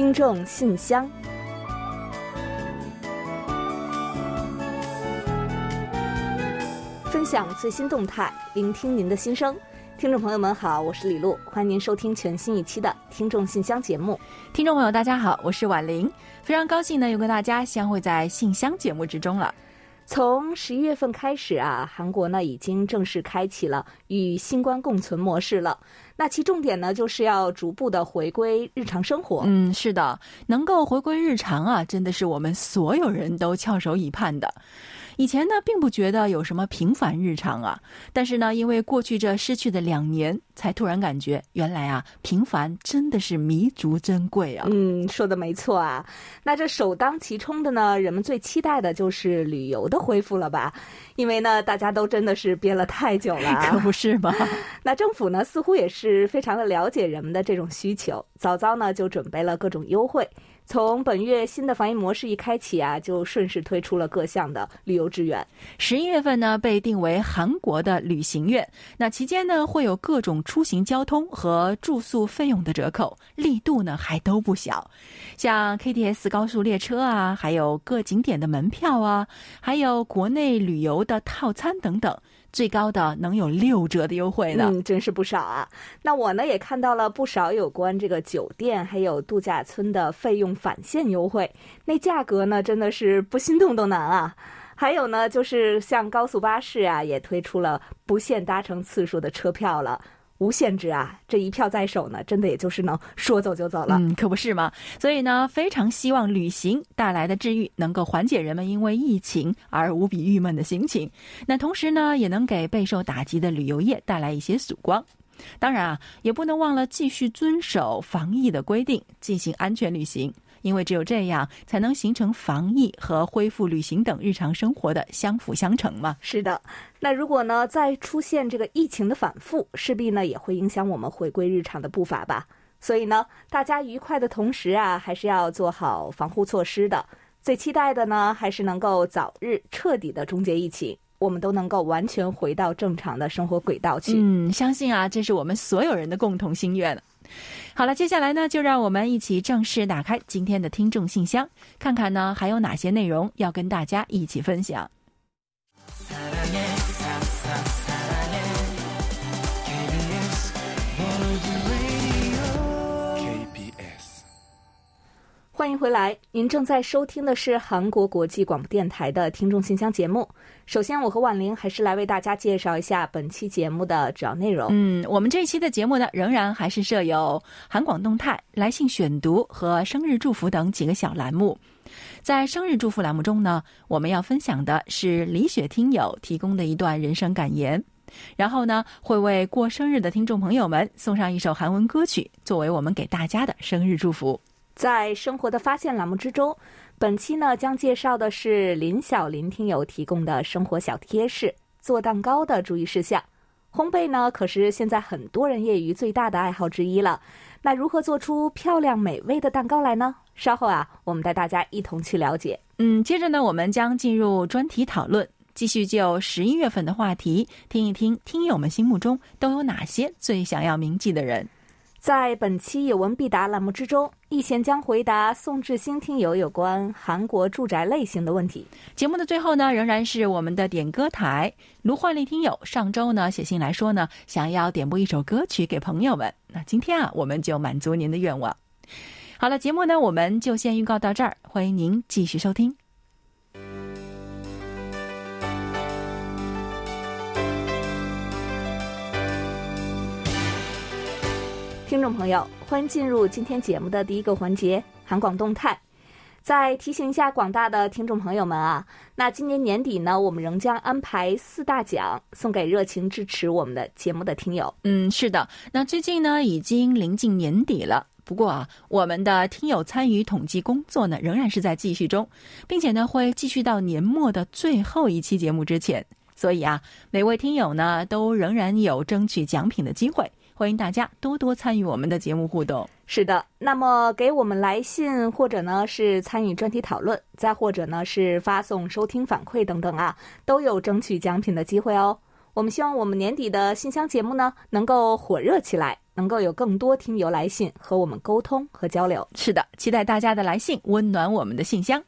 听众信箱，分享最新动态，聆听您的心声。听众朋友们好，我是李璐，欢迎您收听全新一期的《听众信箱》节目。听众朋友大家好，我是婉玲，非常高兴呢又跟大家相会在信箱节目之中了。从十一月份开始啊，韩国呢已经正式开启了与新冠共存模式了。那其重点呢，就是要逐步的回归日常生活。嗯，是的，能够回归日常啊，真的是我们所有人都翘首以盼的。以前呢，并不觉得有什么平凡日常啊，但是呢，因为过去这失去的两年，才突然感觉，原来啊，平凡真的是弥足珍贵啊。嗯，说的没错啊。那这首当其冲的呢，人们最期待的就是旅游的恢复了吧？因为呢，大家都真的是憋了太久了，可不是吗？那政府呢，似乎也是非常的了解人们的这种需求，早早呢就准备了各种优惠。从本月新的防疫模式一开启啊，就顺势推出了各项的旅游支援。十一月份呢，被定为韩国的旅行月，那期间呢，会有各种出行交通和住宿费用的折扣，力度呢还都不小。像 KTS 高速列车啊，还有各景点的门票啊，还有国内旅游的套餐等等。最高的能有六折的优惠呢，真是不少啊。那我呢也看到了不少有关这个酒店还有度假村的费用返现优惠，那价格呢真的是不心动都难啊。还有呢，就是像高速巴士啊，也推出了不限搭乘次数的车票了。无限制啊！这一票在手呢，真的也就是能说走就走了。嗯，可不是吗？所以呢，非常希望旅行带来的治愈能够缓解人们因为疫情而无比郁闷的心情。那同时呢，也能给备受打击的旅游业带来一些曙光。当然啊，也不能忘了继续遵守防疫的规定，进行安全旅行。因为只有这样，才能形成防疫和恢复旅行等日常生活的相辅相成嘛。是的，那如果呢再出现这个疫情的反复，势必呢也会影响我们回归日常的步伐吧。所以呢，大家愉快的同时啊，还是要做好防护措施的。最期待的呢，还是能够早日彻底的终结疫情，我们都能够完全回到正常的生活轨道去。嗯，相信啊，这是我们所有人的共同心愿。好了，接下来呢，就让我们一起正式打开今天的听众信箱，看看呢还有哪些内容要跟大家一起分享。欢迎回来，您正在收听的是韩国国际广播电台的听众信箱节目。首先，我和婉玲还是来为大家介绍一下本期节目的主要内容。嗯，我们这一期的节目呢，仍然还是设有韩广动态、来信选读和生日祝福等几个小栏目。在生日祝福栏目中呢，我们要分享的是李雪听友提供的一段人生感言，然后呢，会为过生日的听众朋友们送上一首韩文歌曲，作为我们给大家的生日祝福。在生活的发现栏目之中，本期呢将介绍的是林小林听友提供的生活小贴士：做蛋糕的注意事项。烘焙呢可是现在很多人业余最大的爱好之一了。那如何做出漂亮美味的蛋糕来呢？稍后啊，我们带大家一同去了解。嗯，接着呢，我们将进入专题讨论，继续就十一月份的话题听一听听友们心目中都有哪些最想要铭记的人。在本期有问必答栏目之中，易贤将回答宋志新听友有关韩国住宅类型的问题。节目的最后呢，仍然是我们的点歌台。卢焕丽听友上周呢写信来说呢，想要点播一首歌曲给朋友们。那今天啊，我们就满足您的愿望。好了，节目呢我们就先预告到这儿，欢迎您继续收听。听众朋友，欢迎进入今天节目的第一个环节——韩广动态。再提醒一下广大的听众朋友们啊，那今年年底呢，我们仍将安排四大奖送给热情支持我们的节目的听友。嗯，是的。那最近呢，已经临近年底了，不过啊，我们的听友参与统计工作呢，仍然是在继续中，并且呢，会继续到年末的最后一期节目之前。所以啊，每位听友呢，都仍然有争取奖品的机会。欢迎大家多多参与我们的节目互动。是的，那么给我们来信，或者呢是参与专题讨论，再或者呢是发送收听反馈等等啊，都有争取奖品的机会哦。我们希望我们年底的信箱节目呢能够火热起来。能够有更多听友来信和我们沟通和交流。是的，期待大家的来信，温暖我们的信箱。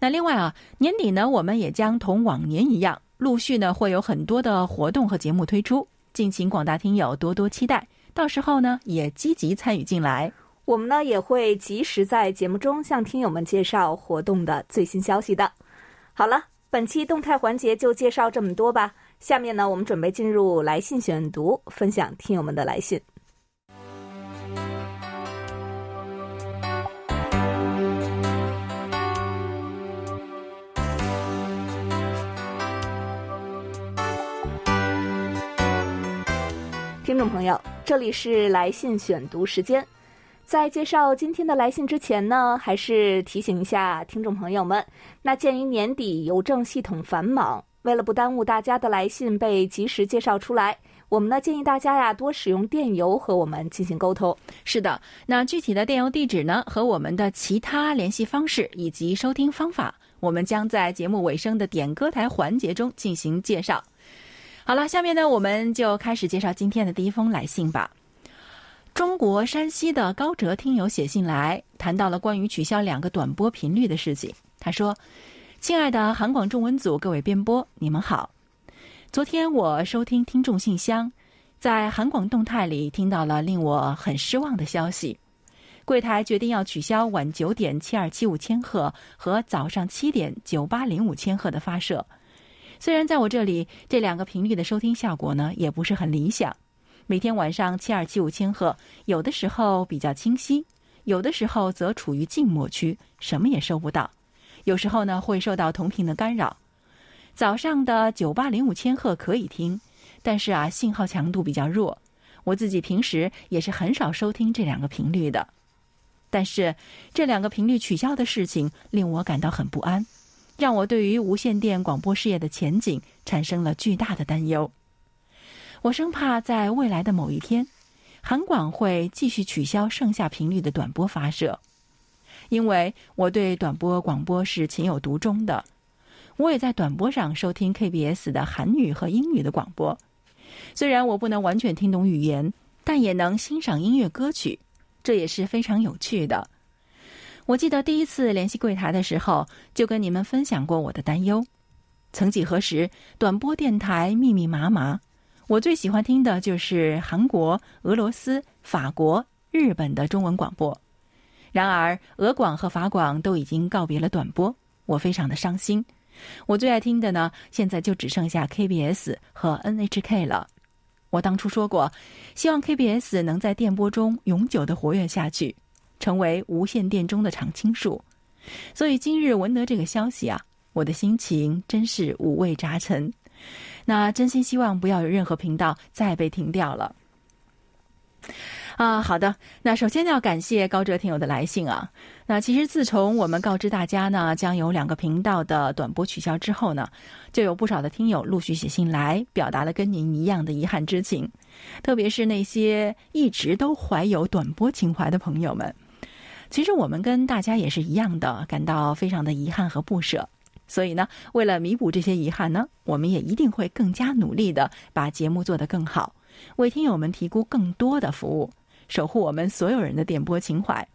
那另外啊，年底呢，我们也将同往年一样，陆续呢会有很多的活动和节目推出，敬请广大听友多多期待。到时候呢，也积极参与进来。我们呢也会及时在节目中向听友们介绍活动的最新消息的。好了，本期动态环节就介绍这么多吧。下面呢，我们准备进入来信选读，分享听友们的来信。听众朋友，这里是来信选读时间。在介绍今天的来信之前呢，还是提醒一下听众朋友们，那鉴于年底邮政系统繁忙。为了不耽误大家的来信被及时介绍出来，我们呢建议大家呀多使用电邮和我们进行沟通。是的，那具体的电邮地址呢和我们的其他联系方式以及收听方法，我们将在节目尾声的点歌台环节中进行介绍。好了，下面呢我们就开始介绍今天的第一封来信吧。中国山西的高哲听友写信来，谈到了关于取消两个短波频率的事情。他说。亲爱的韩广中文组各位编播，你们好。昨天我收听听众信箱，在韩广动态里听到了令我很失望的消息：柜台决定要取消晚九点七二七五千赫和早上七点九八零五千赫的发射。虽然在我这里这两个频率的收听效果呢也不是很理想，每天晚上七二七五千赫有的时候比较清晰，有的时候则处于静默区，什么也收不到。有时候呢会受到同频的干扰，早上的九八零五千赫可以听，但是啊信号强度比较弱。我自己平时也是很少收听这两个频率的，但是这两个频率取消的事情令我感到很不安，让我对于无线电广播事业的前景产生了巨大的担忧。我生怕在未来的某一天，韩广会继续取消剩下频率的短波发射。因为我对短波广播是情有独钟的，我也在短波上收听 KBS 的韩语和英语的广播。虽然我不能完全听懂语言，但也能欣赏音乐歌曲，这也是非常有趣的。我记得第一次联系柜台的时候，就跟你们分享过我的担忧。曾几何时，短波电台密密麻麻，我最喜欢听的就是韩国、俄罗斯、法国、日本的中文广播。然而，俄广和法广都已经告别了短波，我非常的伤心。我最爱听的呢，现在就只剩下 KBS 和 NHK 了。我当初说过，希望 KBS 能在电波中永久的活跃下去，成为无线电中的常青树。所以今日闻得这个消息啊，我的心情真是五味杂陈。那真心希望不要有任何频道再被停掉了。啊，好的。那首先要感谢高哲听友的来信啊。那其实自从我们告知大家呢，将有两个频道的短波取消之后呢，就有不少的听友陆续写信来，表达了跟您一样的遗憾之情。特别是那些一直都怀有短波情怀的朋友们，其实我们跟大家也是一样的，感到非常的遗憾和不舍。所以呢，为了弥补这些遗憾呢，我们也一定会更加努力的把节目做得更好，为听友们提供更多的服务。守护我们所有人的电波情怀。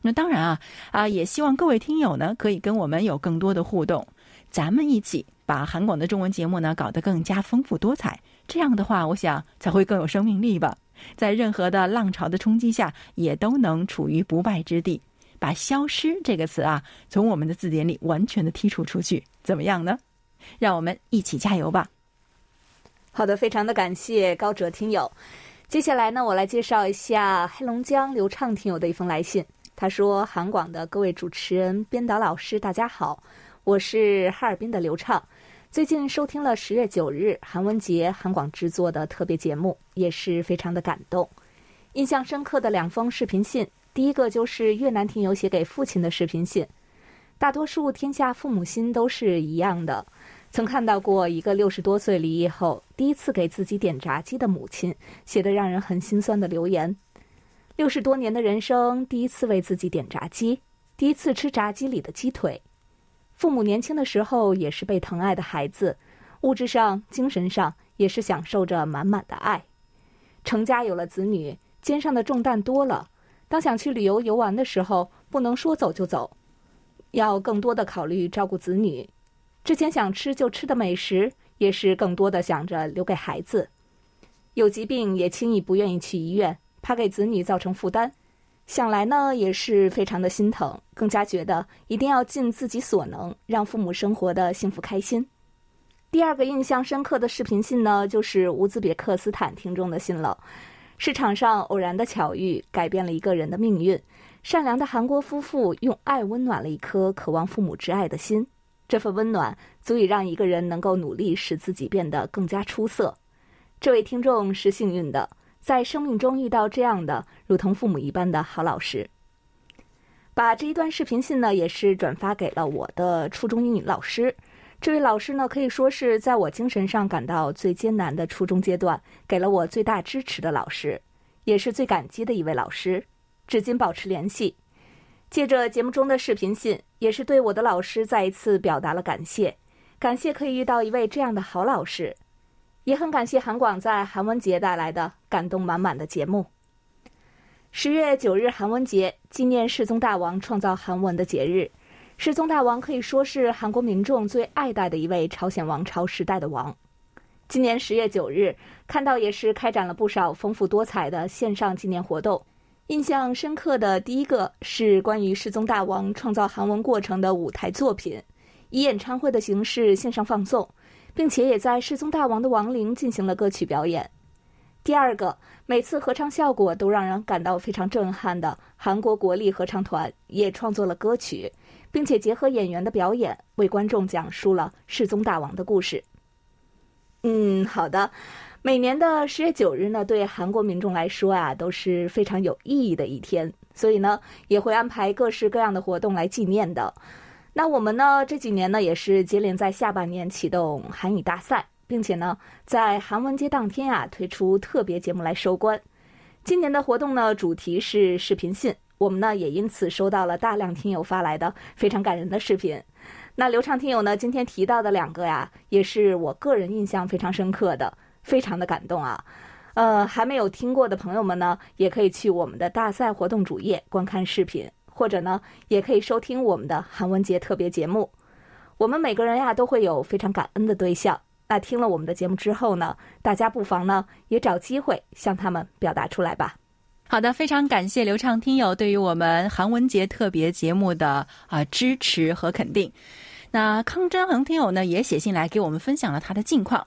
那当然啊啊，也希望各位听友呢可以跟我们有更多的互动，咱们一起把韩广的中文节目呢搞得更加丰富多彩。这样的话，我想才会更有生命力吧。在任何的浪潮的冲击下，也都能处于不败之地，把“消失”这个词啊从我们的字典里完全的剔除出去，怎么样呢？让我们一起加油吧！好的，非常的感谢高哲听友。接下来呢，我来介绍一下黑龙江刘畅听友的一封来信。他说：“韩广的各位主持人、编导老师，大家好，我是哈尔滨的刘畅。最近收听了十月九日韩文杰韩广制作的特别节目，也是非常的感动。印象深刻的两封视频信，第一个就是越南听友写给父亲的视频信。大多数天下父母心都是一样的。”曾看到过一个六十多岁离异后第一次给自己点炸鸡的母亲写的让人很心酸的留言：六十多年的人生，第一次为自己点炸鸡，第一次吃炸鸡里的鸡腿。父母年轻的时候也是被疼爱的孩子，物质上、精神上也是享受着满满的爱。成家有了子女，肩上的重担多了。当想去旅游游玩的时候，不能说走就走，要更多的考虑照顾子女。之前想吃就吃的美食，也是更多的想着留给孩子。有疾病也轻易不愿意去医院，怕给子女造成负担。想来呢，也是非常的心疼，更加觉得一定要尽自己所能，让父母生活的幸福开心。第二个印象深刻的视频信呢，就是乌兹别克斯坦听众的信了。市场上偶然的巧遇，改变了一个人的命运。善良的韩国夫妇用爱温暖了一颗渴望父母之爱的心，这份温暖足以让一个人能够努力使自己变得更加出色。这位听众是幸运的，在生命中遇到这样的如同父母一般的好老师。把这一段视频信呢，也是转发给了我的初中英语老师。这位老师呢，可以说是在我精神上感到最艰难的初中阶段，给了我最大支持的老师，也是最感激的一位老师，至今保持联系。借着节目中的视频信，也是对我的老师再一次表达了感谢，感谢可以遇到一位这样的好老师，也很感谢韩广在韩文节带来的感动满满的节目。十月九日韩文节，纪念世宗大王创造韩文的节日。世宗大王可以说是韩国民众最爱戴的一位朝鲜王朝时代的王。今年十月九日，看到也是开展了不少丰富多彩的线上纪念活动。印象深刻的第一个是关于世宗大王创造韩文过程的舞台作品，以演唱会的形式线上放送，并且也在世宗大王的亡灵进行了歌曲表演。第二个，每次合唱效果都让人感到非常震撼的韩国国立合唱团也创作了歌曲。并且结合演员的表演，为观众讲述了世宗大王的故事。嗯，好的。每年的十月九日呢，对韩国民众来说啊，都是非常有意义的一天，所以呢，也会安排各式各样的活动来纪念的。那我们呢，这几年呢，也是接连在下半年启动韩语大赛，并且呢，在韩文节当天啊，推出特别节目来收官。今年的活动呢，主题是视频信。我们呢也因此收到了大量听友发来的非常感人的视频。那流畅听友呢今天提到的两个呀，也是我个人印象非常深刻的，非常的感动啊。呃，还没有听过的朋友们呢，也可以去我们的大赛活动主页观看视频，或者呢，也可以收听我们的韩文杰特别节目。我们每个人呀都会有非常感恩的对象。那听了我们的节目之后呢，大家不妨呢也找机会向他们表达出来吧。好的，非常感谢流畅听友对于我们韩文杰特别节目的啊支持和肯定。那康真恒听友呢也写信来给我们分享了他的近况，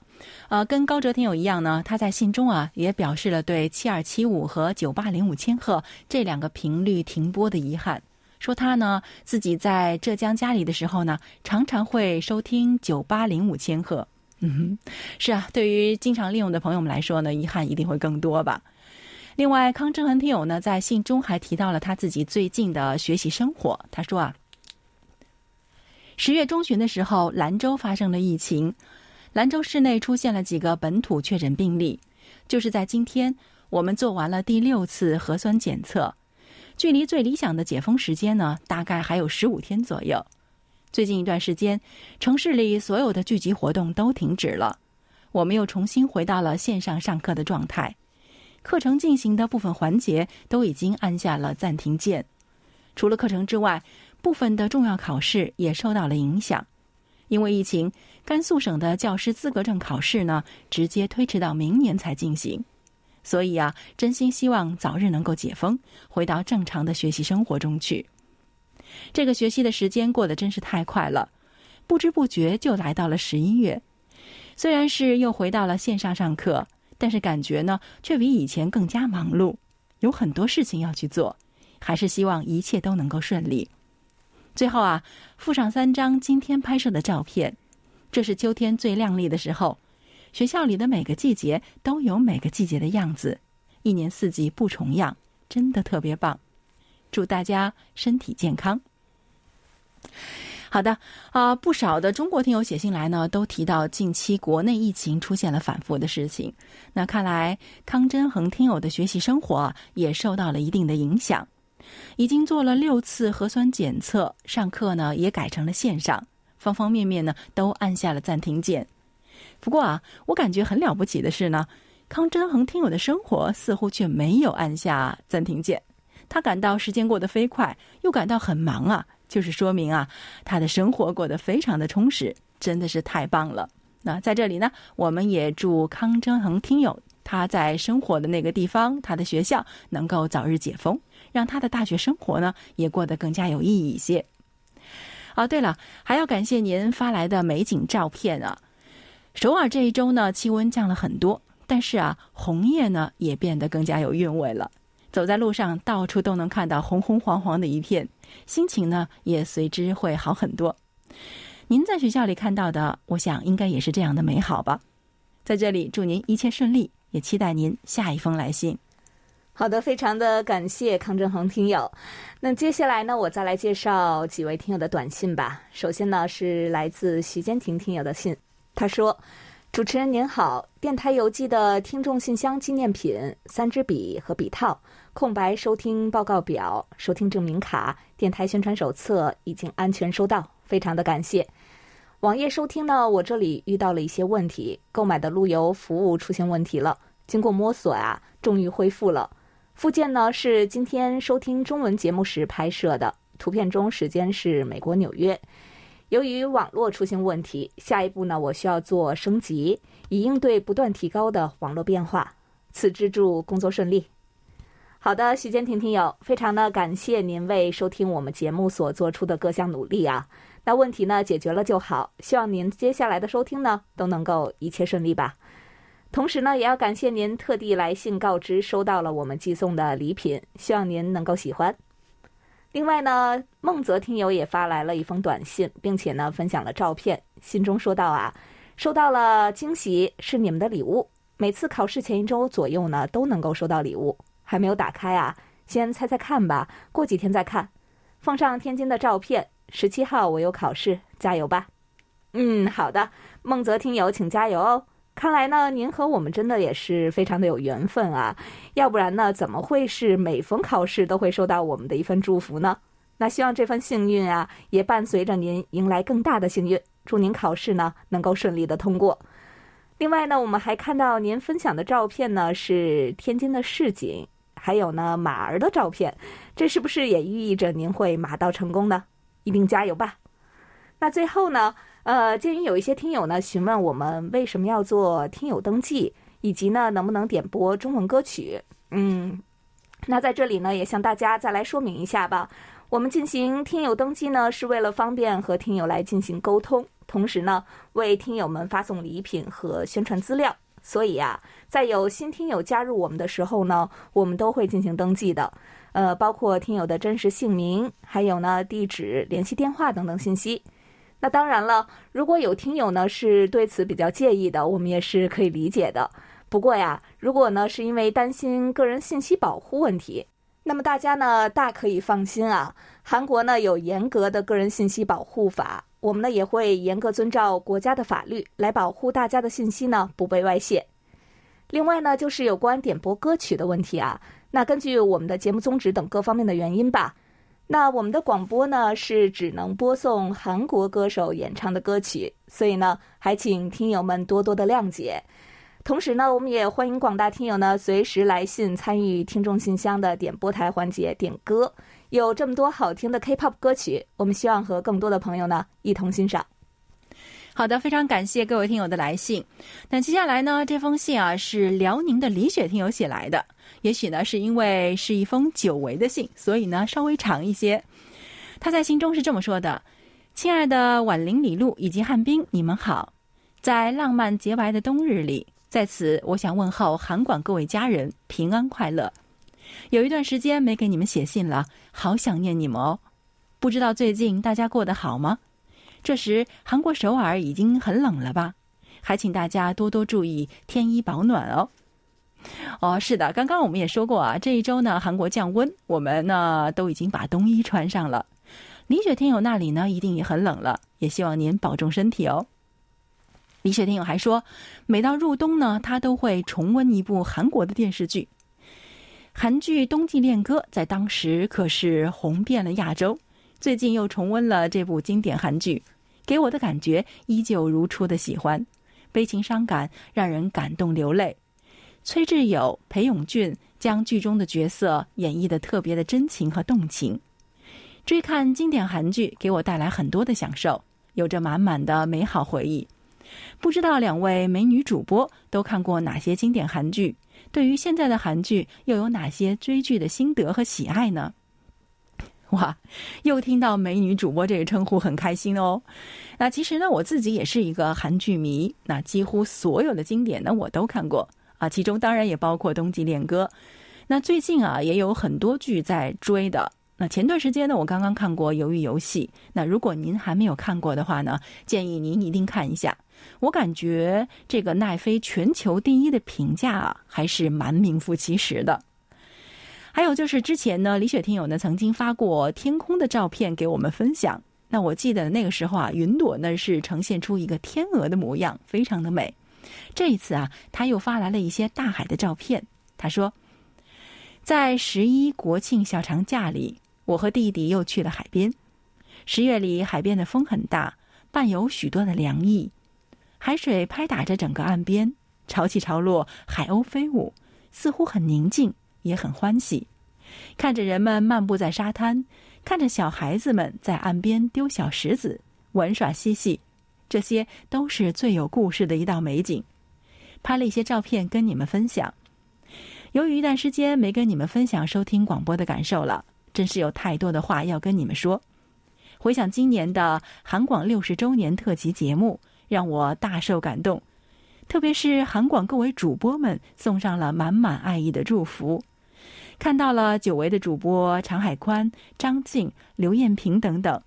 呃，跟高哲听友一样呢，他在信中啊也表示了对七二七五和九八零五千赫这两个频率停播的遗憾，说他呢自己在浙江家里的时候呢，常常会收听九八零五千赫。嗯，是啊，对于经常利用的朋友们来说呢，遗憾一定会更多吧。另外，康正恒听友呢在信中还提到了他自己最近的学习生活。他说啊，十月中旬的时候，兰州发生了疫情，兰州市内出现了几个本土确诊病例。就是在今天，我们做完了第六次核酸检测，距离最理想的解封时间呢，大概还有十五天左右。最近一段时间，城市里所有的聚集活动都停止了，我们又重新回到了线上上课的状态。课程进行的部分环节都已经按下了暂停键，除了课程之外，部分的重要考试也受到了影响。因为疫情，甘肃省的教师资格证考试呢，直接推迟到明年才进行。所以啊，真心希望早日能够解封，回到正常的学习生活中去。这个学习的时间过得真是太快了，不知不觉就来到了十一月。虽然是又回到了线上上课。但是感觉呢，却比以前更加忙碌，有很多事情要去做，还是希望一切都能够顺利。最后啊，附上三张今天拍摄的照片，这是秋天最亮丽的时候，学校里的每个季节都有每个季节的样子，一年四季不重样，真的特别棒。祝大家身体健康。好的，啊，不少的中国听友写信来呢，都提到近期国内疫情出现了反复的事情。那看来康真恒听友的学习生活也受到了一定的影响，已经做了六次核酸检测，上课呢也改成了线上，方方面面呢都按下了暂停键。不过啊，我感觉很了不起的是呢，康真恒听友的生活似乎却没有按下暂停键，他感到时间过得飞快，又感到很忙啊，就是说明啊，他的生活过得非常的充实，真的是太棒了。那在这里呢，我们也祝康真恒听友他在生活的那个地方，他的学校能够早日解封，让他的大学生活呢也过得更加有意义一些。哦，对了，还要感谢您发来的美景照片啊！首尔这一周呢，气温降了很多，但是啊，红叶呢也变得更加有韵味了。走在路上，到处都能看到红红黄黄的一片，心情呢也随之会好很多。您在学校里看到的，我想应该也是这样的美好吧。在这里祝您一切顺利，也期待您下一封来信。好的，非常的感谢康振恒听友。那接下来呢，我再来介绍几位听友的短信吧。首先呢，是来自徐坚婷听友的信，他说：“主持人您好，电台邮寄的听众信箱纪念品三支笔和笔套、空白收听报告表、收听证明卡、电台宣传手册已经安全收到，非常的感谢。网页收听呢，我这里遇到了一些问题，购买的路由服务出现问题了，经过摸索啊，终于恢复了。”附件呢是今天收听中文节目时拍摄的，图片中时间是美国纽约。由于网络出现问题，下一步呢我需要做升级，以应对不断提高的网络变化。此支祝工作顺利。好的，徐坚婷听友，非常的感谢您为收听我们节目所做出的各项努力啊。那问题呢解决了就好，希望您接下来的收听呢都能够一切顺利吧。同时呢，也要感谢您特地来信告知收到了我们寄送的礼品，希望您能够喜欢。另外呢，孟泽听友也发来了一封短信，并且呢分享了照片。信中说到啊，收到了惊喜，是你们的礼物。每次考试前一周左右呢，都能够收到礼物，还没有打开啊，先猜猜看吧，过几天再看。放上天津的照片，十七号我有考试，加油吧。嗯，好的，孟泽听友，请加油哦。看来呢，您和我们真的也是非常的有缘分啊，要不然呢，怎么会是每逢考试都会收到我们的一份祝福呢？那希望这份幸运啊，也伴随着您迎来更大的幸运，祝您考试呢能够顺利的通过。另外呢，我们还看到您分享的照片呢，是天津的市井，还有呢马儿的照片，这是不是也寓意着您会马到成功呢？一定加油吧！那最后呢？呃，鉴于有一些听友呢询问我们为什么要做听友登记，以及呢能不能点播中文歌曲，嗯，那在这里呢也向大家再来说明一下吧。我们进行听友登记呢是为了方便和听友来进行沟通，同时呢为听友们发送礼品和宣传资料。所以啊，在有新听友加入我们的时候呢，我们都会进行登记的，呃，包括听友的真实姓名，还有呢地址、联系电话等等信息。那当然了，如果有听友呢是对此比较介意的，我们也是可以理解的。不过呀，如果呢是因为担心个人信息保护问题，那么大家呢大可以放心啊。韩国呢有严格的个人信息保护法，我们呢也会严格遵照国家的法律来保护大家的信息呢不被外泄。另外呢，就是有关点播歌曲的问题啊，那根据我们的节目宗旨等各方面的原因吧。那我们的广播呢是只能播送韩国歌手演唱的歌曲，所以呢还请听友们多多的谅解。同时呢，我们也欢迎广大听友呢随时来信参与听众信箱的点播台环节点歌。有这么多好听的 K-pop 歌曲，我们希望和更多的朋友呢一同欣赏。好的，非常感谢各位听友的来信。那接下来呢，这封信啊是辽宁的李雪听友写来的。也许呢是因为是一封久违的信，所以呢稍微长一些。他在信中是这么说的：“亲爱的婉玲、李璐以及汉斌，你们好！在浪漫洁白的冬日里，在此我想问候韩馆各位家人平安快乐。有一段时间没给你们写信了，好想念你们哦。不知道最近大家过得好吗？”这时，韩国首尔已经很冷了吧？还请大家多多注意添衣保暖哦。哦，是的，刚刚我们也说过啊，这一周呢，韩国降温，我们呢都已经把冬衣穿上了。李雪天友那里呢，一定也很冷了，也希望您保重身体哦。李雪天友还说，每到入冬呢，他都会重温一部韩国的电视剧。韩剧《冬季恋歌》在当时可是红遍了亚洲。最近又重温了这部经典韩剧，给我的感觉依旧如初的喜欢，悲情伤感，让人感动流泪。崔智友、裴勇俊将剧中的角色演绎的特别的真情和动情。追看经典韩剧给我带来很多的享受，有着满满的美好回忆。不知道两位美女主播都看过哪些经典韩剧？对于现在的韩剧又有哪些追剧的心得和喜爱呢？哇，又听到美女主播这个称呼，很开心哦。那其实呢，我自己也是一个韩剧迷，那几乎所有的经典呢我都看过啊，其中当然也包括《冬季恋歌》。那最近啊，也有很多剧在追的。那前段时间呢，我刚刚看过《鱿鱼游戏》。那如果您还没有看过的话呢，建议您一定看一下。我感觉这个奈飞全球第一的评价啊，还是蛮名副其实的。还有就是之前呢，李雪听友呢曾经发过天空的照片给我们分享。那我记得那个时候啊，云朵呢是呈现出一个天鹅的模样，非常的美。这一次啊，他又发来了一些大海的照片。他说，在十一国庆小长假里。我和弟弟又去了海边。十月里，海边的风很大，伴有许多的凉意。海水拍打着整个岸边，潮起潮落，海鸥飞舞，似乎很宁静，也很欢喜。看着人们漫步在沙滩，看着小孩子们在岸边丢小石子、玩耍嬉戏，这些都是最有故事的一道美景。拍了一些照片跟你们分享。由于一段时间没跟你们分享收听广播的感受了。真是有太多的话要跟你们说。回想今年的韩广六十周年特辑节目，让我大受感动。特别是韩广各位主播们送上了满满爱意的祝福，看到了久违的主播常海宽、张静、刘艳萍等等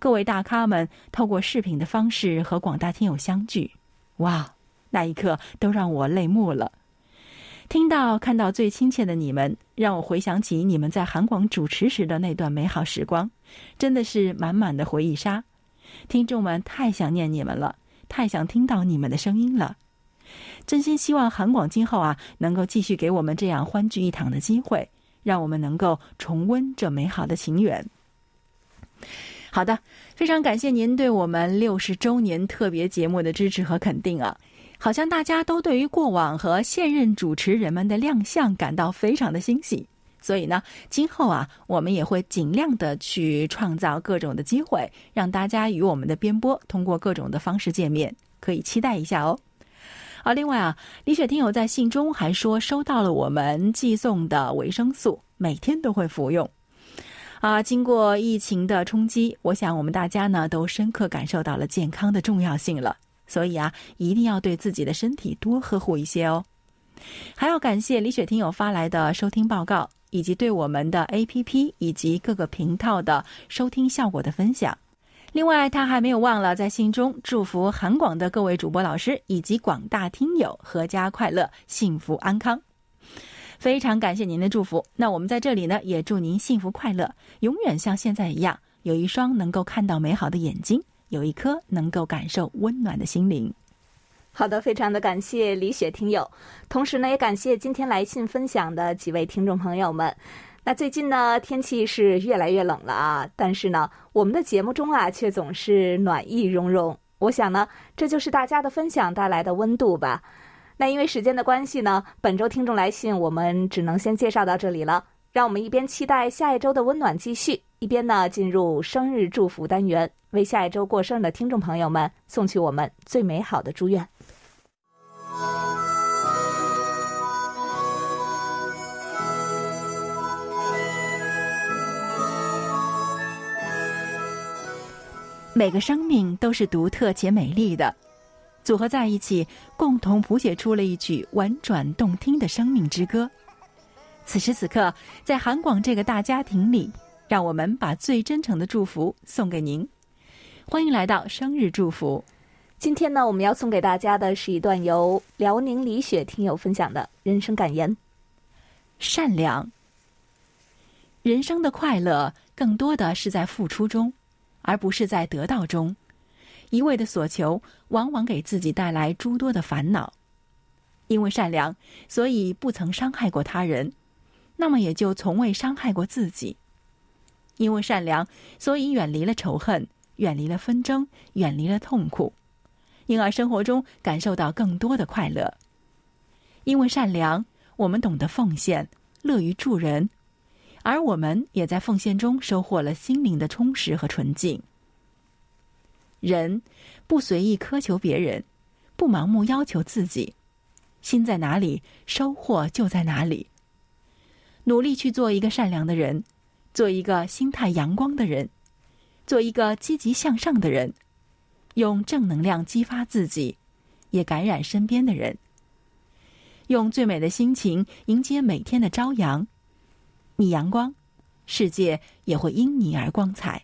各位大咖们透过视频的方式和广大听友相聚，哇，那一刻都让我泪目了。听到、看到最亲切的你们，让我回想起你们在韩广主持时的那段美好时光，真的是满满的回忆杀。听众们太想念你们了，太想听到你们的声音了。真心希望韩广今后啊，能够继续给我们这样欢聚一堂的机会，让我们能够重温这美好的情缘。好的，非常感谢您对我们六十周年特别节目的支持和肯定啊。好像大家都对于过往和现任主持人们的亮相感到非常的欣喜，所以呢，今后啊，我们也会尽量的去创造各种的机会，让大家与我们的编播通过各种的方式见面，可以期待一下哦。啊，另外啊，李雪听友在信中还说收到了我们寄送的维生素，每天都会服用。啊，经过疫情的冲击，我想我们大家呢都深刻感受到了健康的重要性了。所以啊，一定要对自己的身体多呵护一些哦。还要感谢李雪听友发来的收听报告，以及对我们的 APP 以及各个频道的收听效果的分享。另外，他还没有忘了在信中祝福韩广的各位主播老师以及广大听友阖家快乐、幸福安康。非常感谢您的祝福。那我们在这里呢，也祝您幸福快乐，永远像现在一样，有一双能够看到美好的眼睛。有一颗能够感受温暖的心灵。好的，非常的感谢李雪听友，同时呢，也感谢今天来信分享的几位听众朋友们。那最近呢，天气是越来越冷了啊，但是呢，我们的节目中啊，却总是暖意融融。我想呢，这就是大家的分享带来的温度吧。那因为时间的关系呢，本周听众来信我们只能先介绍到这里了。让我们一边期待下一周的温暖继续，一边呢进入生日祝福单元，为下一周过生日的听众朋友们送去我们最美好的祝愿。每个生命都是独特且美丽的，组合在一起，共同谱写出了一曲婉转动听的生命之歌。此时此刻，在韩广这个大家庭里，让我们把最真诚的祝福送给您。欢迎来到生日祝福。今天呢，我们要送给大家的是一段由辽宁李雪听友分享的人生感言：善良。人生的快乐更多的是在付出中，而不是在得到中。一味的所求，往往给自己带来诸多的烦恼。因为善良，所以不曾伤害过他人。那么也就从未伤害过自己，因为善良，所以远离了仇恨，远离了纷争，远离了痛苦，因而生活中感受到更多的快乐。因为善良，我们懂得奉献，乐于助人，而我们也在奉献中收获了心灵的充实和纯净。人不随意苛求别人，不盲目要求自己，心在哪里，收获就在哪里。努力去做一个善良的人，做一个心态阳光的人，做一个积极向上的人，用正能量激发自己，也感染身边的人。用最美的心情迎接每天的朝阳，你阳光，世界也会因你而光彩。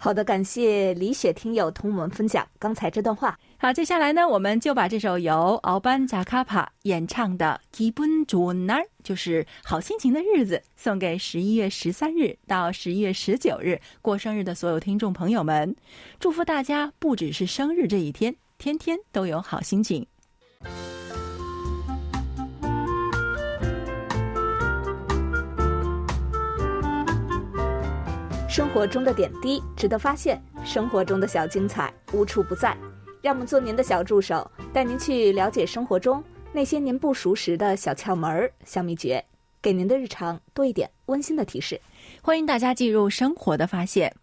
好的，感谢李雪听友同我们分享刚才这段话。好，接下来呢，我们就把这首由敖班扎卡帕演唱的《기분좋은 날》，就是好心情的日子，送给十一月十三日到十一月十九日过生日的所有听众朋友们，祝福大家不只是生日这一天，天天都有好心情。 生活中的点滴值得发现，生活中的小精彩无处不在。让我们做您的小助手，带您去了解生活中那些您不熟识的小窍门儿、小秘诀，给您的日常多一点温馨的提示。欢迎大家进入生活的发现。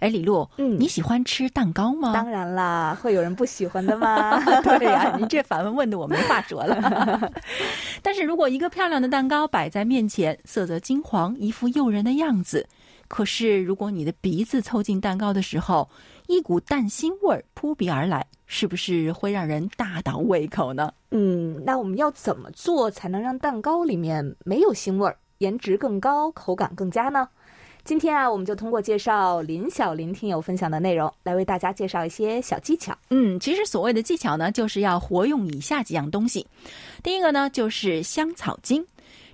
哎，李璐，嗯你喜欢吃蛋糕吗？当然啦，会有人不喜欢的吗？对呀、您这反问问的我没话说了。但是如果一个漂亮的蛋糕摆在面前，色泽金黄，一副诱人的样子，可是如果你的鼻子凑近蛋糕的时候，一股蛋腥味儿扑鼻而来，是不是会让人大倒胃口呢？嗯，那我们要怎么做才能让蛋糕里面没有腥味儿，颜值更高，口感更佳呢？今天啊，我们就通过介绍林小林听友分享的内容，来为大家介绍一些小技巧。嗯，其实所谓的技巧呢，就是要活用以下几样东西。第一个呢，就是香草精，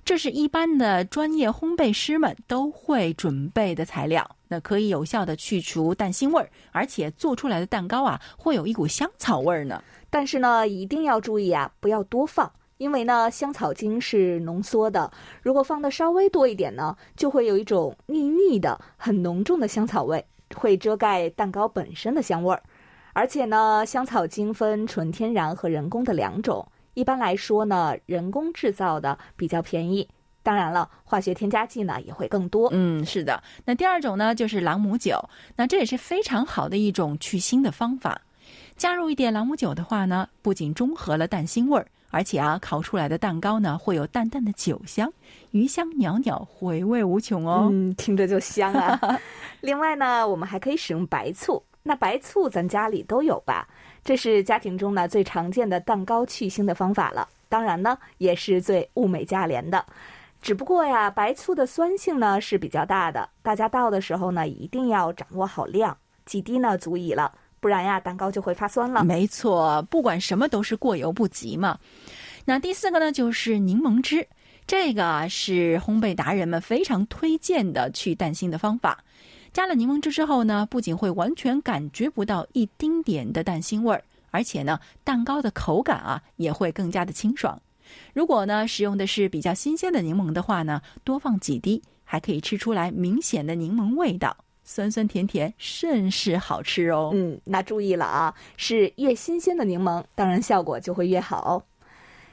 这是一般的专业烘焙师们都会准备的材料，那可以有效的去除蛋腥味儿，而且做出来的蛋糕啊，会有一股香草味儿呢。但是呢，一定要注意啊，不要多放，因为呢，香草精是浓缩的，如果放的稍微多一点呢，就会有一种腻腻的、很浓重的香草味，会遮盖蛋糕本身的香味儿。而且呢，香草精分纯天然和人工的两种。一般来说呢，人工制造的比较便宜，当然了，化学添加剂呢也会更多。嗯，是的。那第二种呢，就是朗姆酒，那这也是非常好的一种去腥的方法。加入一点朗姆酒的话呢，不仅中和了蛋腥味儿，而且啊，烤出来的蛋糕呢会有淡淡的酒香，余香袅袅，回味无穷哦。嗯，听着就香啊。另外呢，我们还可以使用白醋。那白醋咱家里都有吧？这是家庭中呢最常见的蛋糕去腥的方法了。当然呢，也是最物美价廉的。只不过呀，白醋的酸性呢是比较大的，大家倒的时候呢一定要掌握好量，几滴呢足矣了，不然呀蛋糕就会发酸了。没错，不管什么都是过犹不及嘛。那第四个呢，就是柠檬汁，这个啊是烘焙达人们非常推荐的去蛋腥的方法。加了柠檬汁之后呢，不仅会完全感觉不到一丁点的蛋腥味儿，而且呢，蛋糕的口感啊也会更加的清爽。如果呢使用的是比较新鲜的柠檬的话呢，多放几滴，还可以吃出来明显的柠檬味道，酸酸甜甜，甚是好吃哦。嗯，那注意了啊，是越新鲜的柠檬，当然效果就会越好。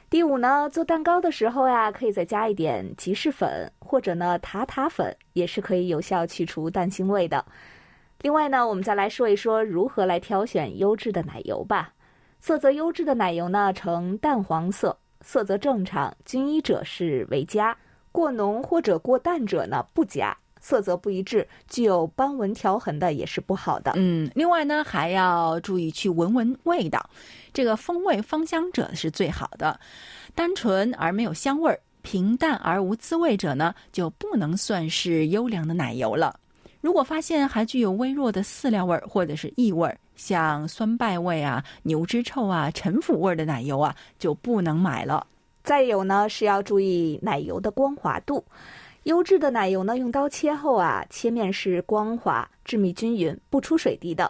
第五呢，做蛋糕的时候呀，可以再加一点吉士粉或者呢塔塔粉，也是可以有效去除蛋腥味的。另外呢，我们再来说一说如何来挑选优质的奶油吧。色泽优质的奶油呢，呈淡黄色，色泽正常均一者是为佳，过浓或者过淡者呢不佳。色泽不一致、具有斑纹条痕的也是不好的。嗯，另外呢，还要注意去闻闻味道，这个风味芳香者是最好的。单纯而没有香味儿，平淡而无滋味者呢，就不能算是优良的奶油了。如果发现还具有微弱的饲料味儿或者是异味儿，像酸败味啊、牛脂臭啊、陈腐味的奶油啊，就不能买了。再有呢，是要注意奶油的光滑度。优质的奶油呢，用刀切后啊，切面是光滑、致密均匀、不出水滴的；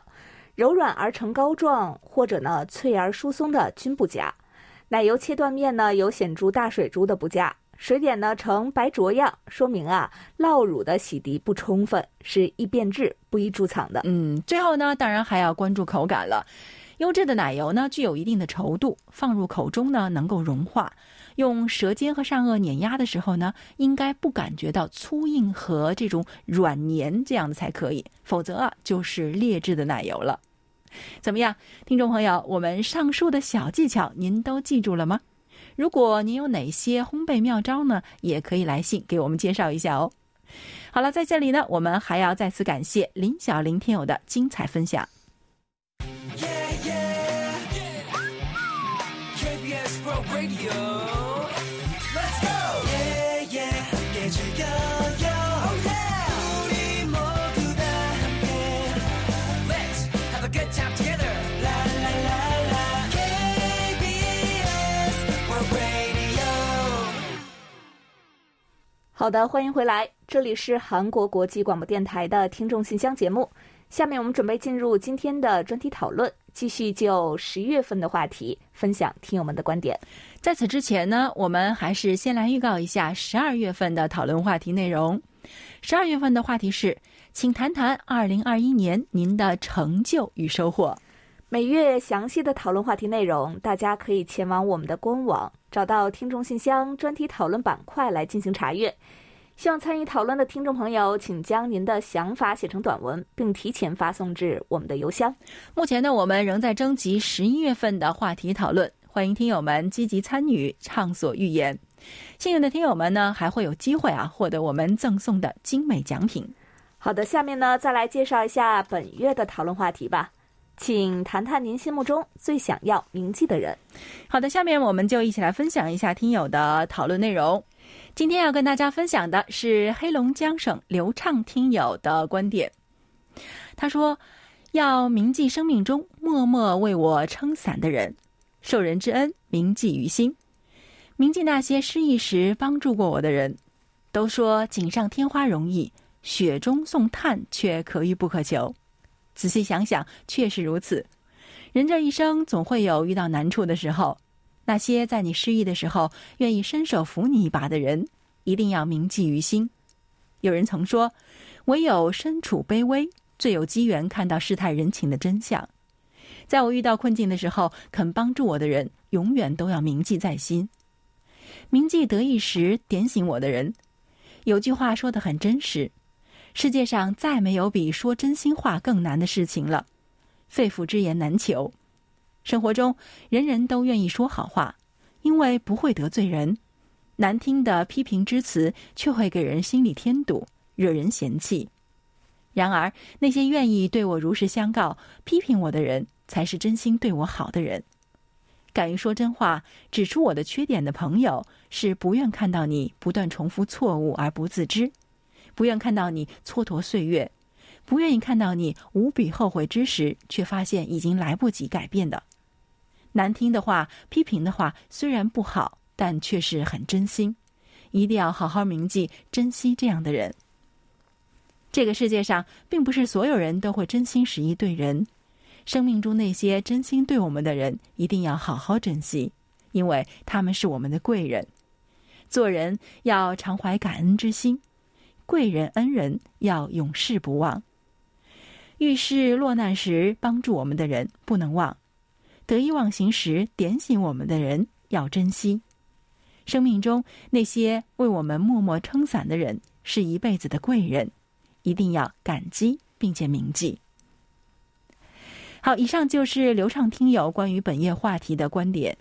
柔软而成膏状，或者呢脆而疏松的均不佳。奶油切断面呢，有显著大水珠的不佳，水点呢呈白浊样，说明啊酪乳的洗涤不充分，是易变质、不易贮藏的。嗯，最后呢，当然还要关注口感了。优质的奶油呢，具有一定的稠度，放入口中呢能够融化。用舌尖和上颚碾压的时候呢，应该不感觉到粗硬和这种软黏，这样的才可以，否则啊就是劣质的奶油了。怎么样，听众朋友，我们上述的小技巧您都记住了吗？如果您有哪些烘焙妙招呢，也可以来信给我们介绍一下哦。好了，在这里呢，我们还要再次感谢林小林听友的精彩分享。好的，欢迎回来，这里是韩国国际广播电台的听众信箱节目。下面我们准备进入今天的专题讨论，继续就十一月份的话题分享听友们的观点。在此之前呢，我们还是先来预告一下十二月份的讨论话题内容。十二月份的话题是，请谈谈二零二一年您的成就与收获。每月详细的讨论话题内容，大家可以前往我们的官网，找到听众信箱专题讨论板块来进行查阅。希望参与讨论的听众朋友，请将您的想法写成短文，并提前发送至我们的邮箱。目前呢，我们仍在征集十一月份的话题讨论，欢迎听友们积极参与，畅所欲言。幸运的听友们呢，还会有机会啊，获得我们赠送的精美奖品。好的，下面呢，再来介绍一下本月的讨论话题吧。请谈谈您心目中最想要铭记的人。好的，下面我们就一起来分享一下听友的讨论内容。今天要跟大家分享的是黑龙江省流畅听友的观点。他说：“要铭记生命中默默为我撑伞的人，受人之恩铭记于心，铭记那些失意时帮助过我的人。都说锦上添花容易，雪中送炭却可遇不可求。”仔细想想，确实如此。人这一生总会有遇到难处的时候，那些在你失意的时候愿意伸手扶你一把的人，一定要铭记于心。有人曾说，唯有身处卑微，最有机缘看到世态人情的真相。在我遇到困境的时候，肯帮助我的人，永远都要铭记在心。铭记得意时点醒我的人。有句话说的很真实。世界上再没有比说真心话更难的事情了，肺腑之言难求。生活中人人都愿意说好话，因为不会得罪人；难听的批评之词却会给人心里添堵，惹人嫌弃。然而，那些愿意对我如实相告、批评我的人，才是真心对我好的人。敢于说真话、指出我的缺点的朋友，是不愿看到你不断重复错误而不自知。不愿看到你蹉跎岁月，不愿意看到你无比后悔之时，却发现已经来不及改变的。难听的话、批评的话虽然不好，但却是很真心。一定要好好铭记、珍惜这样的人。这个世界上，并不是所有人都会真心实意对人。生命中那些真心对我们的人，一定要好好珍惜，因为他们是我们的贵人。做人要常怀感恩之心。贵人恩人要永世不忘，遇事落难时帮助我们的人不能忘，得意忘形时点醒我们的人要珍惜。生命中那些为我们默默撑伞的人，是一辈子的贵人，一定要感激并且铭记。好，以上就是流畅听友关于本页话题的观点。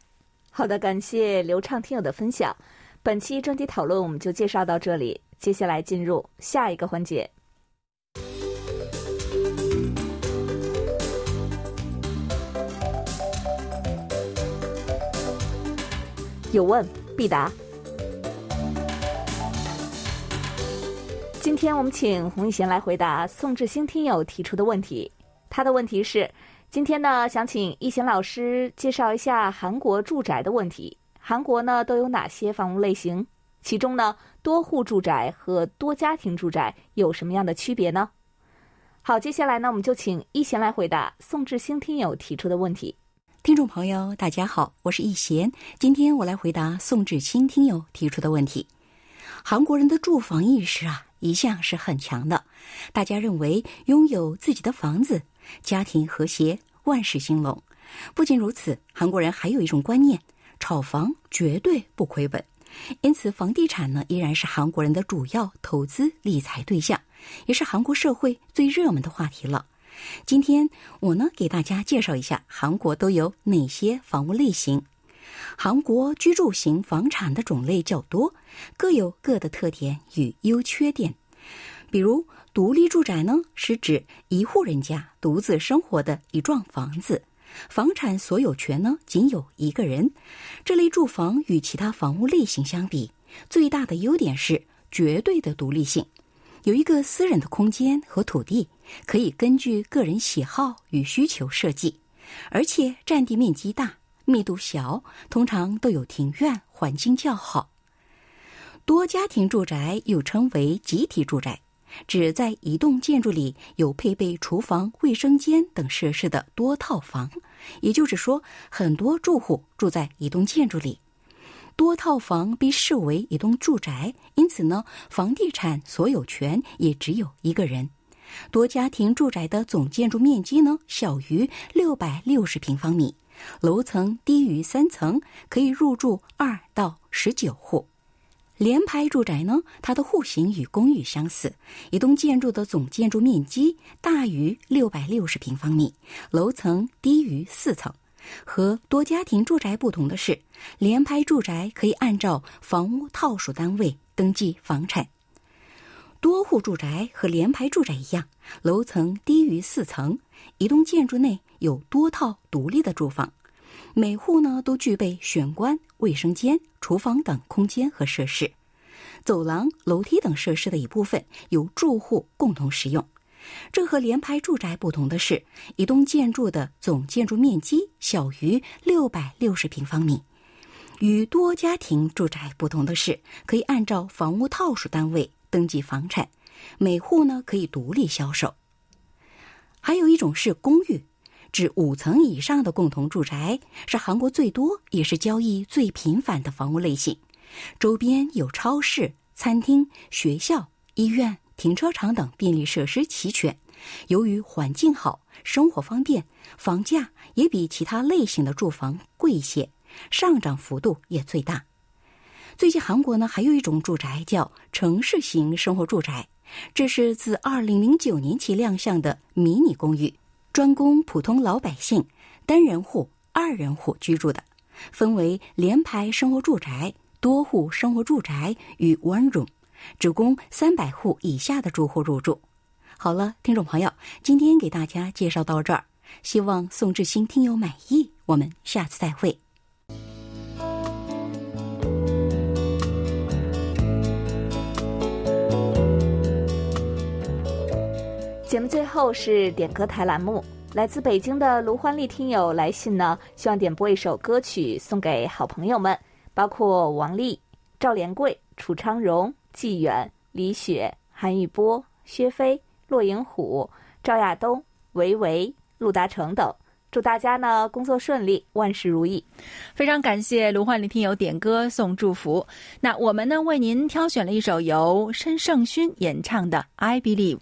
好的，感谢流畅听友的分享。本期专题讨论我们就介绍到这里。接下来进入下一个环节，有问必答。今天我们请洪一贤来回答宋志兴听友提出的问题。他的问题是：今天呢，想请一贤老师介绍一下韩国住宅的问题。韩国呢都有哪些房屋类型？其中呢，多户住宅和多家庭住宅有什么样的区别呢？好，接下来呢，我们就请一贤来回答宋志兴听友提出的问题。听众朋友，大家好，我是易贤，今天我来回答宋志清听友提出的问题。韩国人的住房意识啊，一向是很强的，大家认为拥有自己的房子，家庭和谐，万事兴隆。不仅如此，韩国人还有一种观念：炒房绝对不亏本。因此，房地产呢依然是韩国人的主要投资理财对象，也是韩国社会最热门的话题了。今天我呢给大家介绍一下韩国都有哪些房屋类型。韩国居住型房产的种类较多，各有各的特点与优缺点。比如，独立住宅呢是指一户人家独自生活的一幢房子。房产所有权呢，仅有一个人。这类住房与其他房屋类型相比，最大的优点是绝对的独立性，有一个私人的空间和土地，可以根据个人喜好与需求设计，而且占地面积大、密度小，通常都有庭院，环境较好。多家庭住宅又称为集体住宅。指在一栋建筑里有配备厨房、卫生间等设施的多套房，也就是说，很多住户住在一栋建筑里。多套房被视为一栋住宅，因此呢，房地产所有权也只有一个人。多家庭住宅的总建筑面积呢，小于六百六十平方米，楼层低于三层，可以入住二到十九户。联排住宅呢，它的户型与公寓相似，一栋建筑的总建筑面积大于六百六十平方米，楼层低于四层。和多家庭住宅不同的是，联排住宅可以按照房屋套数单位登记房产。多户住宅和联排住宅一样，楼层低于四层，一栋建筑内有多套独立的住房。每户呢都具备玄关、卫生间、厨房等空间和设施，走廊、楼梯等设施的一部分由住户共同使用。这和联排住宅不同的是，一栋建筑的总建筑面积小于六百六十平方米。与多家庭住宅不同的是，可以按照房屋套数单位登记房产，每户呢可以独立销售。还有一种是公寓。至五层以上的共同住宅是韩国最多也是交易最频繁的房屋类型，周边有超市、餐厅、学校、医院、停车场等便利设施齐全。由于环境好、生活方便，房价也比其他类型的住房贵一些，上涨幅度也最大。最近韩国呢还有一种住宅叫城市型生活住宅，这是自二零零九年起亮相的迷你公寓。专供普通老百姓、单人户、二人户居住的，分为联排生活住宅、多户生活住宅与 one room，只供三百户以下的住户入住。好了，听众朋友，今天给大家介绍到这儿，希望宋志新听友满意。我们下次再会。节目最后是点歌台栏目，来自北京的卢欢丽听友来信呢，希望点播一首歌曲送给好朋友们，包括王丽、赵连贵、楚昌荣、纪远、李雪、韩玉波、薛飞、骆银虎、赵亚东、维维、陆达成等。祝大家呢工作顺利，万事如意。非常感谢卢焕丽听友点歌送祝福。那我们呢为您挑选了一首由申胜勋演唱的《I Believe》。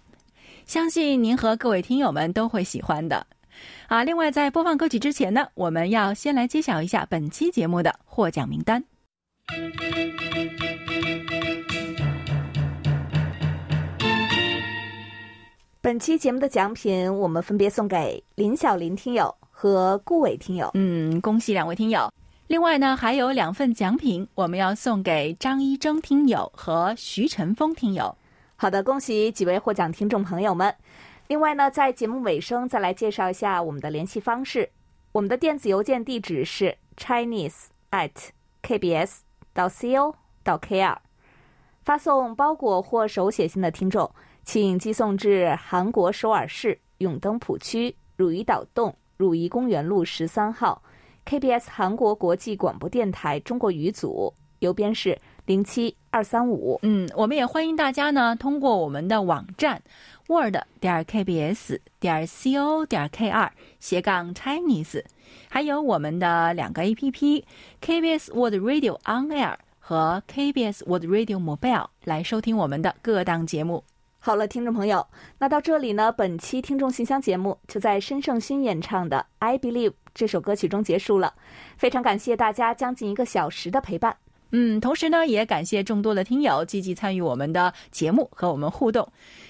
相信您和各位听友们都会喜欢的，啊！另外，在播放歌曲之前呢，我们要先来揭晓一下本期节目的获奖名单。本期节目的奖品，我们分别送给林小林听友和顾伟听友。嗯，恭喜两位听友。另外呢，还有两份奖品，我们要送给张一征听友和徐晨峰听友。好的，恭喜几位获奖听众朋友们。另外呢，在节目尾声再来介绍一下我们的联系方式。我们的电子邮件地址是 chinese at kbs 到 co 到 kr。发送包裹或手写信的听众，请寄送至韩国首尔市永登浦区汝矣岛洞汝矣公园路十三号 KBS 韩国国际广播电台中国语组，邮编是。零七二三五，嗯，我们也欢迎大家呢，通过我们的网站 word 点 kbs 点 co 点 kr 斜杠 chinese，还有我们的两个 A P P KBS World Radio On Air 和 KBS World Radio Mobile 来收听我们的各档节目。好了，听众朋友，那到这里呢，本期听众信箱节目就在申胜勋演唱的《I Believe》这首歌曲中结束了。非常感谢大家将近一个小时的陪伴。嗯，同时呢，也感谢众多的听友积极参与我们的节目和我们互动。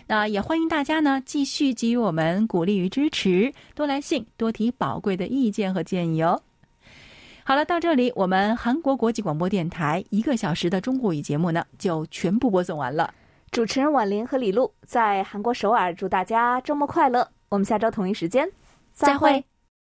那也欢迎大家呢继续给予我们鼓励与支持，多来信，多提宝贵的意见和建议哦。好了，到这里，我们韩国国际广播电台一个小时的中国语节目呢，就全部播送完了。主持人婉玲和李璐在韩国首尔，祝大家周末快乐。我们下周同一时间再会。